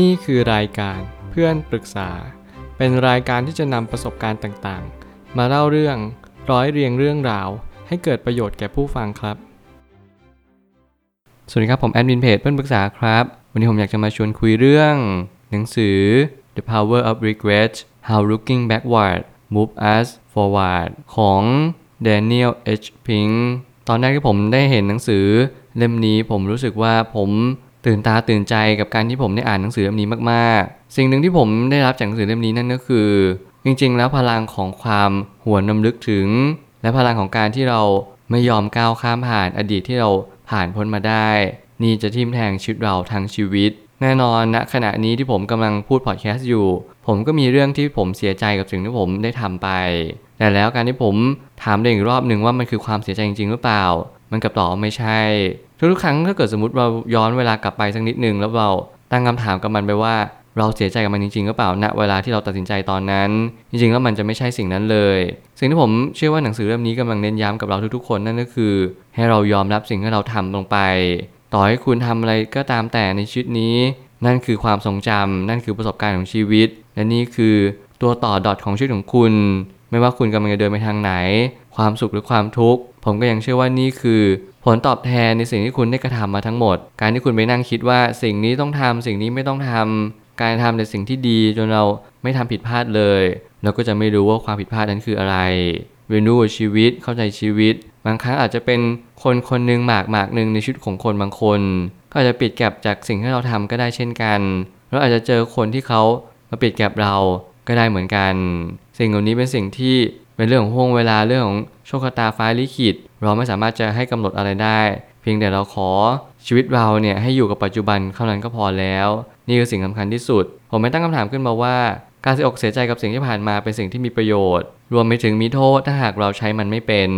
นี่คือรายการเพื่อนปรึกษา เป็นรายการที่จะนำประสบการณ์ต่างๆ มาเล่าเรื่องร้อยเรียงเรื่องราว ให้เกิดประโยชน์แก่ผู้ฟังครับ สวัสดีครับผมแอดมินเพจเพื่อนปรึกษาครับ วันนี้ผมอยากจะมาชวนคุยเรื่อง หนังสือ The Power of Regret How Looking Backward Move Us Forward ของ Daniel H. Pink ตอนแรกที่ผมได้เห็นหนังสือเล่มนี้ผมรู้สึกว่าผม ตื่นตาตื่นใจกับการที่ผมได้อ่านหนังสือเล่มนี้มากๆ สิ่งหนึ่งที่ผมได้รับจากหนังสือเล่มนี้นั่นก็คือ จริงๆ แล้วพลังของความหวนนำลึกถึง และพลังของการที่เราไม่ยอมก้าวข้ามผ่านอดีตที่เราผ่านพ้นมาได้ นี่จะทิ่มแทงชีวิตเราทั้งชีวิต แน่นอนณขณะนี้ที่ผมกำลังพูดพอดแคสต์อยู่ ผมก็มีเรื่องที่ผมเสียใจกับสิ่งที่ผมได้ทำไป แต่แล้วการที่ผมถามตัวเองอีกรอบหนึ่งว่ามันคือความเสียใจจริงๆหรือเปล่า มันกลับตอบว่าไม่ใช่ ทุกๆครั้งถ้าเกิดสมมติเราย้อนเวลากลับไปสักนิดหนึ่งแล้วเราตั้งคำถามกับมันไปว่าเราเสียใจกับมันจริงๆหรือเปล่าณเวลาที่เราตัดสินใจตอนนั้น จริงๆแล้วมันจะไม่ใช่สิ่งนั้นเลย สิ่งที่ผมเชื่อว่าหนังสือเล่มนี้กำลังเน้นย้ำกับเราทุกๆคนนั่นก็คือ ให้เรายอมรับสิ่งที่เราทำลงไป ต่อให้คุณทำอะไรก็ตามแต่ในชีวิตนี้ นั่นคือความทรงจำนั่นคือประสบการณ์ของชีวิต และนี่คือตัวต่อดอทของชีวิตของคุณ ไม่ว่าคุณกำลังจะเดินไปทางไหน ความสุขหรือความทุกข์ ผมก็ยังเชื่อว่านี่คือ ผลตอบแทนในสิ่งที่คุณได้กระทำมาทั้งหมด การที่คุณไปนั่งคิดว่าสิ่งนี้ต้องทำสิ่งนี้ไม่ต้องทำการทำแต่สิ่งที่ดีจนเราไม่ทำผิดพลาดเลย เราก็จะไม่รู้ว่าความผิดพลาดนั้นคืออะไรเรียนรู้ชีวิตเข้าใจชีวิต บางครั้งอาจจะเป็นคนคนหนึ่งหมากหมากหนึ่งในชีวิตของคนบางคน ก็อาจจะปิดแกลบจากสิ่งที่เราทำก็ได้เช่นกันเราอาจจะเจอคนที่เขามาปิดแกลบเราก็ได้เหมือนกัน สิ่งเหล่านี้เป็นสิ่งที่เป็นเรื่องของห่วงเวลาเรื่องของ โชคชะตาฟ้าลิขิต เราไม่สามารถจะให้กำหนดอะไรได้ เพียงแต่เราขอชีวิตเราเนี่ยให้อยู่กับปัจจุบันเท่านั้นก็พอแล้ว นี่คือสิ่งสำคัญที่สุด ผมไม่ตั้งคำถามขึ้นมาว่า การเสียอกเสียใจกับสิ่งที่ผ่านมาเป็นสิ่งที่มีประโยชน์ รวมไปถึงมีโทษถ้าหากเราใช้มันไม่เป็น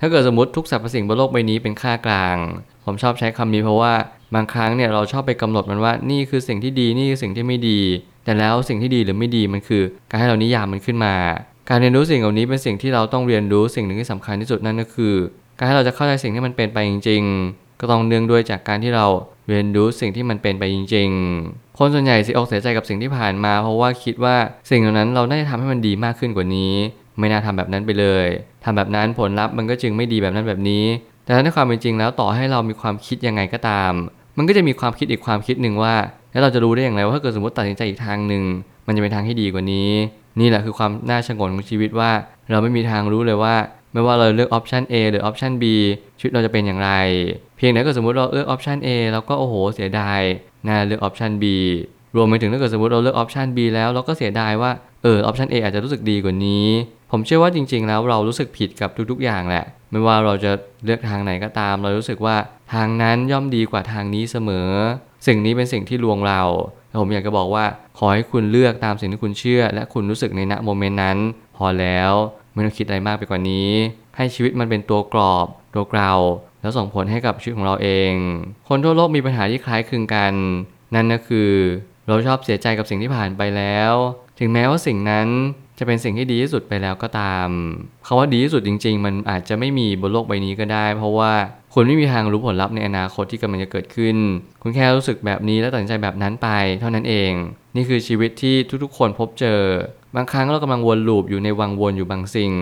ถ้าเกิดสมมติทุกสรรพสิ่งบนโลกใบนี้เป็นค่ากลาง ผมชอบใช้คำนี้เพราะว่าบางครั้งเนี่ยเราชอบไปกำหนดมันว่านี่คือสิ่งที่ดีนี่คือสิ่งที่ไม่ดี แต่แล้วสิ่งที่ดีหรือไม่ดีมันคือ การให้เรานิยามมันขึ้นมา การเรียนรู้สิ่งเหล่านี้เป็นสิ่งที่เราต้องเรียนรู้สิ่งหนึ่งที่สำคัญที่สุดนั่นก็คือ การให้เราจะเข้าใจสิ่งที่มันเป็นไปจริง ๆ ก็ต้องเนื่องด้วยจากการที่เราเรียนรู้สิ่งที่มันเป็นไปจริง ๆ คนส่วนใหญ่เสียอกเสียใจกับสิ่งที่ผ่านมา เพราะว่าคิดว่าสิ่งเหล่านั้นเราน่าจะทำให้มันดีมากขึ้นกว่านี้ ไม่น่าทำแบบนั้นไปเลยทำแบบนั้นผลลัพธ์มันก็จึงไม่ดีแบบนั้นแบบนี้ แต่ในความเป็นจริงแล้วต่อให้เรามีความคิดยังไงก็ตาม มันก็จะมีความคิดอีกความคิดหนึ่งว่า แล้วเราจะรู้ได้อย่างไรว่าถ้าเกิดสมมติตัดสินใจอีกทางหนึ่งมันจะเป็นทางที่ดีกว่านี้ นี่แหละคือความน่าฉงนของชีวิตว่า เราไม่มีทางรู้เลยว่า ไม่ว่าเราเลือกออปชัน A หรือออปชัน B ชีวิตเราจะเป็นอย่างไร เพียงแต่ก็สมมติเราเลือกออปชัน A แล้วก็โอ้โหเสียดายน่าเลือกออปชัน B รวมไปถึงถ้าเกิดสมมติเราเลือกออปชัน B แล้วเราก็เสียดายว่าเออ option A อาจจะรู้สึกดีกว่านี้ ผมเชื่อว่าจริง ๆ แล้วเรารู้สึกผิดกับทุกๆ อย่างแหละ ไม่ว่าเราจะเลือกทางไหนก็ตาม เรารู้สึกว่าทางนั้นย่อมดีกว่าทางนี้เสมอ สิ่งนี้เป็นสิ่งที่ลวงเรา ผมอยากจะบอกว่า ขอให้คุณเลือกตามสิ่งที่คุณเชื่อ และคุณรู้สึกในณ moment นั้น พอแล้วไม่ต้องคิดอะไรมากไปกว่านี้ ให้ชีวิตมันเป็นตัวกรอบ ตัวกราวแล้วส่งผลให้กับชีวิตของเราเอง คนทั่วโลกมีปัญหาที่คล้ายคลึงกัน นั่นก็คือ เราชอบเสียใจกับสิ่งที่ผ่านไปแล้ว ถึงแม้ว่าสิ่งนั้นจะเป็นสิ่งที่ดีที่สุดไปแล้วก็ตามคาว่าดีที่สุดจริง ๆ มันอาจจะไม่มีบนโลกใบนี้ก็ได้ เพราะว่า คุณไม่มีทางรู้ผลลัพธ์ในอนาคตที่กำลังจะเกิดขึ้น คุณแค่รู้สึกแบบนี้แล้วตัดสินใจแบบนั้นไป เท่านั้นเอง นี่คือชีวิตที่ทุกๆ คนพบเจอ บางครั้งเรากำลังวนลูปอยู่ในวังวนอยู่บางสิ่ง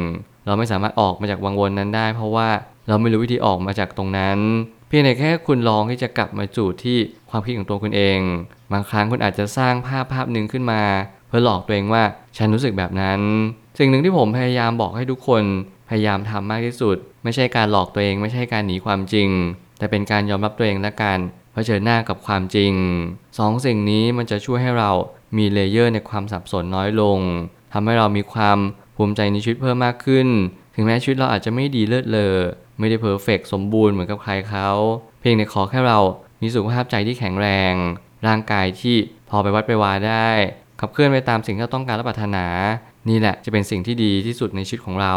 เราไม่สามารถออกมาจากวังวนนั้นได้ เพราะว่าเราไม่รู้วิธีออกมาจากตรงนั้น เพียงแต่แค่คุณลองที่จะกลับมาจู่ที่ความคิดของตัวคุณเอง บางครั้งคุณอาจจะสร้างภาพภาพหนึ่งขึ้นมา เพื่อหลอกตัวเองว่าฉันรู้สึกแบบนั้น สิ่งหนึ่งที่ผมพยายามบอกให้ทุกคน พยายามทำมากที่สุด ไม่ใช่การหลอกตัวเอง ไม่ใช่การหนีความจริง แต่เป็นการยอมรับตัวเองและการเผชิญหน้ากับความจริงสองสิ่งนี้มันจะช่วยให้เรามีเลเยอร์ในความสับสนน้อยลงทำให้เรามีความภูมิใจในชีวิตเพิ่มมากขึ้น ถึงแม้ชีวิตเราอาจจะไม่ดีเลิศเลอไม่ได้เพอร์เฟกสมบูรณ์เหมือนกับใครเขา เพียงแต่ขอแค่เรามีสุขภาพใจที่แข็งแรง ร่างกายที่พอไปวัดไปวาได้ ขับเคลื่อนไปตามสิ่งที่เราต้องการและปรารถนา นี่แหละจะเป็นสิ่งที่ดีที่สุดในชีวิตของเรา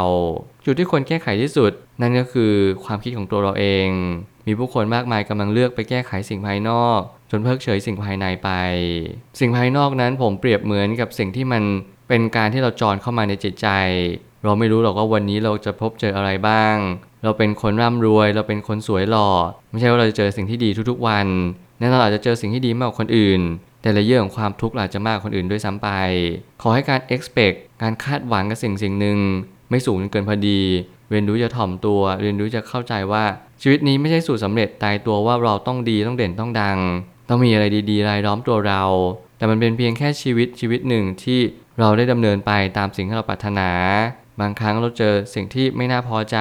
จุดที่ควรแก้ไขที่สุด นั่นก็คือความคิดของตัวเราเอง มีผู้คนมากมายกำลังเลือกไปแก้ไขสิ่งภายนอก จนเพิกเฉยสิ่งภายในไป สิ่งภายนอกนั้นผมเปรียบเหมือนกับสิ่งที่มันเป็นการที่เราจรเข้ามาในจิตใจ เราไม่รู้หรอกว่าวันนี้เราจะพบเจออะไรบ้าง เราเป็นคนร่ำรวย เราเป็นคนสวยหล่อ ไม่ใช่ว่าเราจะเจอสิ่งที่ดีทุกๆวันแน่นอนอาจจะเจอสิ่งที่ดีมากกว่าคนอื่น แต่ละเยื่อของความทุกข์อาจจะมากคนอื่นด้วยซ้ำไป ขอให้การ expect การคาดหวังกับสิ่งสิ่งหนึ่ง ไม่สูงจนเกินพอดี เรียนรู้จะถ่อมตัว เรียนรู้จะเข้าใจว่าชีวิตนี้ไม่ใช่สูตรสำเร็จตายตัวว่าเราต้องดีต้องเด่นต้องดัง ต้องมีอะไรดีๆรายล้อมตัวเรา แต่มันเป็นเพียงแค่ชีวิตชีวิตหนึ่งที่เราได้ดำเนินไปตามสิ่งที่เราปรารถนา บางครั้งเราเจอสิ่งที่ไม่น่าพอใจ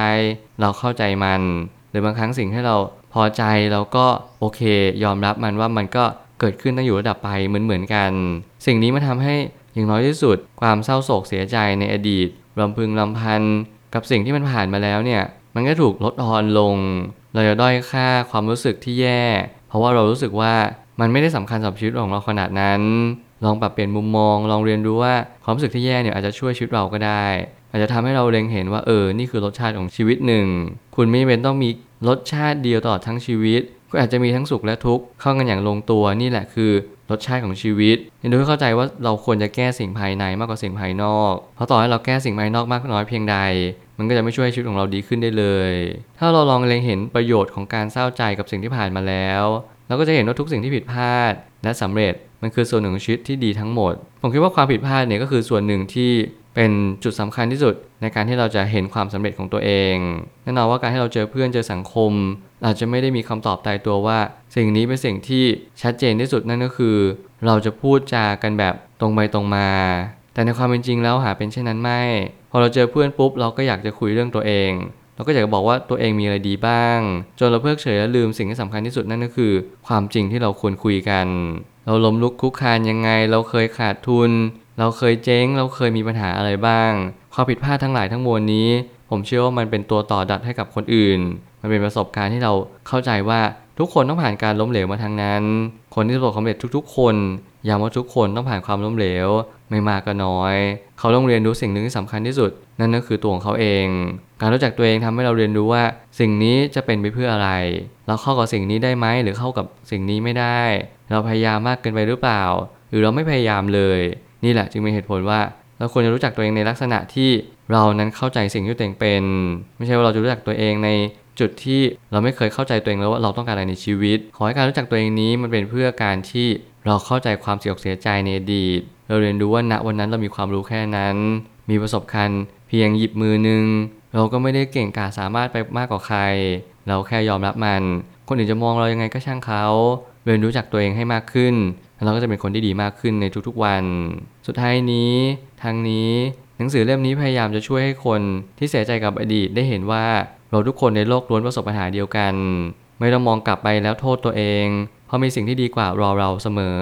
เราเข้าใจมัน หรือบางครั้งสิ่งที่เราพอใจเราก็โอเค ยอมรับมันว่ามันก็ เกิดขึ้นตั้งอยู่ระดับไปเหมือนเหมือนกัน สิ่งนี้มันทำให้อย่างน้อยที่สุด ความเศร้าโศกเสียใจในอดีตรำพึงรำพันกับสิ่งที่มันผ่านมาแล้วเนี่ย มันก็ถูกลดทอนลง เราจะด้อยค่าความรู้สึกที่แย่ เพราะว่าเรารู้สึกว่ามันไม่ได้สำคัญสำหรับชีวิตของเราขนาดนั้น ลองปรับเปลี่ยนมุมมอง ลองเรียนรู้ว่าความรู้สึกที่แย่เนี่ยอาจจะช่วยชีวิตเราก็ได้ อาจจะทำให้เราเล็งเห็นว่าเออ นี่คือรสชาติของชีวิตหนึ่ง คุณไม่จำเป็นต้องมีรสชาติเดียวตลอดทั้งชีวิต ก็อาจจะมีทั้งสุขและทุกข์เข้ากันอย่างลงตัวนี่แหละคือรสชาติของชีวิตเรียนรู้ให้เข้าใจว่าเราควรจะแก้สิ่งภายในมากกว่าสิ่งภายนอก เพราะต่อให้เราแก้สิ่งภายนอกมากน้อยเพียงใด มันก็จะไม่ช่วยให้ชีวิตของเราดีขึ้นได้เลย ถ้าเราลองเล็งเห็นประโยชน์ของการเศร้าใจกับสิ่งที่ผ่านมาแล้ว เราก็จะเห็นว่าทุกสิ่งที่ผิดพลาดและสำเร็จมันคือส่วนหนึ่งของชีวิตที่ดีทั้งหมด ผมคิดว่าความผิดพลาดเนี่ยก็คือส่วนหนึ่งที่ เป็นจุดสำคัญที่สุด ในการที่เราจะเห็นความสำเร็จของตัวเองแน่นอนว่าการที่เราเจอเพื่อนเจอสังคม อาจจะไม่ได้มีคำตอบตายตัวว่า สิ่งนี้เป็นสิ่งที่ชัดเจนที่สุดนั่นก็คือ เราจะพูดจากันแบบตรงไปตรงมา แต่ในความเป็นจริงแล้วหาเป็นเช่นนั้นไม่ พอเราเจอเพื่อนปุ๊บเราก็อยากจะคุยเรื่องตัวเองเราก็อยากจะบอกว่าตัวเองมีอะไรดีบ้าง จนเราเพิกเฉยและลืมสิ่งที่สำคัญที่สุดนั่นก็คือ ความจริงที่เราควรคุยกัน เราล้มลุกคุกคานยังไง เราเคยขาดทุน เราเคยเจ๊ง เราเคยมีปัญหาอะไรบ้าง ความผิดพลาดทั้งหลายทั้งมวลนี้ ผมเชื่อว่ามันเป็นตัวต่อดัดให้กับคนอื่น มันเป็นประสบการณ์ที่เราเข้าใจว่าทุกคนต้องผ่านการล้มเหลวมาทางนั้น คนที่ประสบความสำเร็จทุก ๆ คนย้ำว่าทุกคนต้องผ่านความล้มเหลว ไม่มากก็น้อย เขาต้องเรียนรู้สิ่งหนึ่งที่สำคัญที่สุด นั่นก็คือตัวของเขาเอง การรู้จักตัวเองทำให้เราเรียนรู้ว่า สิ่งนี้จะเป็นไปเพื่ออะไร เราเข้ากับสิ่งนี้ได้ไหมหรือเข้ากับสิ่งนี้ไม่ได้ เราพยายามมากเกินไปหรือเปล่า หรือเราไม่พยายามเลย นี่แหละจึงเป็นเหตุผลว่าเราควรจะรู้จักตัวเองในลักษณะที่เรานั้นเข้าใจสิ่งที่ตัวเองเป็น ไม่ใช่ว่าเราจะรู้จักตัวเองในจุดที่เราไม่เคยเข้าใจตัวเองแล้วว่าเราต้องการอะไรในชีวิต ขอให้การรู้จักตัวเองนี้มันเป็นเพื่อการที่เราเข้าใจความเสียอกเสียใจในอดีต เราเรียนรู้ว่าณวันนั้นเรามีความรู้แค่นั้น มีประสบการณ์เพียงหยิบมือหนึ่งเราก็ไม่ได้เก่งกาจสามารถไปมากกว่าใคร เราแค่ยอมรับมัน คนอื่นจะมองเรายังไงก็ช่างเขา เรียนรู้จักตัวเองให้มากขึ้น แล้วเราก็จะเป็นคนที่ดีมากขึ้นในทุกๆวัน สุดท้ายนี้ ทางนี้ หนังสือเล่มนี้พยายามจะช่วยให้คนที่เสียใจกับอดีตได้เห็นว่า เราทุกคนในโลกล้วนประสบปัญหาเดียวกัน ไม่ต้องมองกลับไปแล้วโทษตัวเอง เพราะมีสิ่งที่ดีกว่ารอเราเสมอ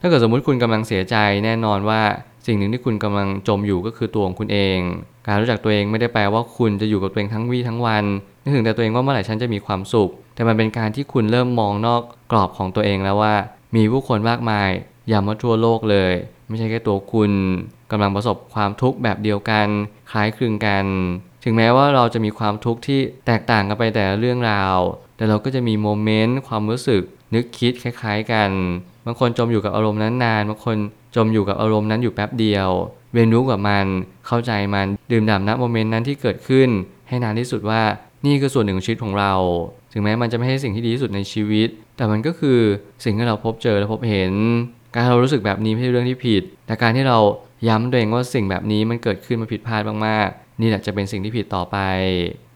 ถ้าเกิดสมมุติคุณกำลังเสียใจแน่นอนว่าสิ่งหนึ่งที่คุณกำลังจมอยู่ก็คือตัวของคุณเอง การรู้จักตัวเองไม่ได้แปลว่าคุณจะอยู่กับตัวเองทั้งวี่ทั้งวัน นึกถึงแต่ตัวเองว่าเมื่อไหร่ฉันจะมีความสุข แต่มันเป็นการที่คุณเริ่มมองนอกกรอบของตัวเองแล้วว่า มีผู้คนมากมายอย่ามาทั่วโลกเลย ไม่ใช่แค่ตัวคุณกำลังประสบความทุกข์แบบเดียวกัน คล้ายคลึงกัน ถึงแม้ว่าเราจะมีความทุกข์ที่แตกต่างกันไปแต่ละเรื่องราว แต่เราก็จะมีโมเมนต์ความรู้สึก นึกคิดคล้ายๆกัน บางคนจมอยู่กับอารมณ์นั้นนานบางคนจมอยู่กับอารมณ์นั้นอยู่แป๊บเดียวเรียนรู้กับมัน เข้าใจมัน ดื่มด่ำณโมเมนต์นั้นที่เกิดขึ้น ให้นานที่สุดว่า นี่คือส่วนหนึ่งของชีวิตของเรา ถึงแม้มันจะไม่ใช่สิ่งที่ดีที่สุดในชีวิต แต่มันก็คือสิ่งที่เราพบเจอและพบเห็น การเรารู้สึกแบบนี้ไม่ใช่เรื่องที่ผิด แต่การที่เราย้ำตัวเองว่าสิ่งแบบนี้มันเกิดขึ้นมาผิดพลาดมากๆ นี่แหละจะเป็นสิ่งที่ผิดต่อไป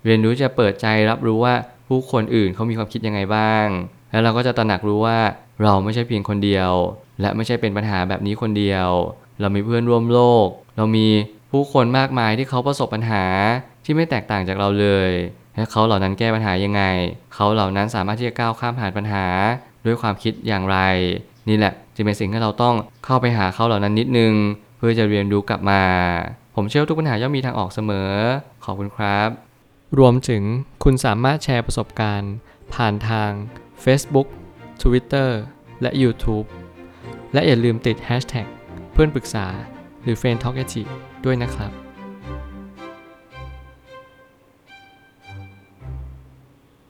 เรียนรู้จะเปิดใจรับรู้ว่าผู้คนอื่นเขามีความคิดยังไงบ้าง แล้วเราก็จะตระหนักรู้ว่าเราไม่ใช่เพียงคนเดียว และไม่ใช่เป็นปัญหาแบบนี้คนเดียว เรามีเพื่อนร่วมโลก เรามีผู้คนมากมายที่เขาประสบปัญหาที่ไม่แตกต่างจากเราเลย และเขาเหล่านั้นแก้ปัญหายังไง เขาเหล่านั้นสามารถที่จะก้าวข้ามผ่านปัญหา ด้วยความคิดอย่างไร นี่แหละจึงเป็นสิ่งที่เราต้องเข้าไปหาเขาเหล่านั้นนิดนึง เพื่อจะเรียนรู้กลับมา ผมเชื่อทุกปัญหาย่อมมีทางออกเสมอ ขอบคุณครับ รวมถึงคุณสามารถแชร์ประสบการณ์ ผ่านทาง Facebook Twitter และ YouTube และอย่าลืมติด Hashtag เพื่อนปรึกษาหรือ f r ร e n d t a l k ด้วยนะครับ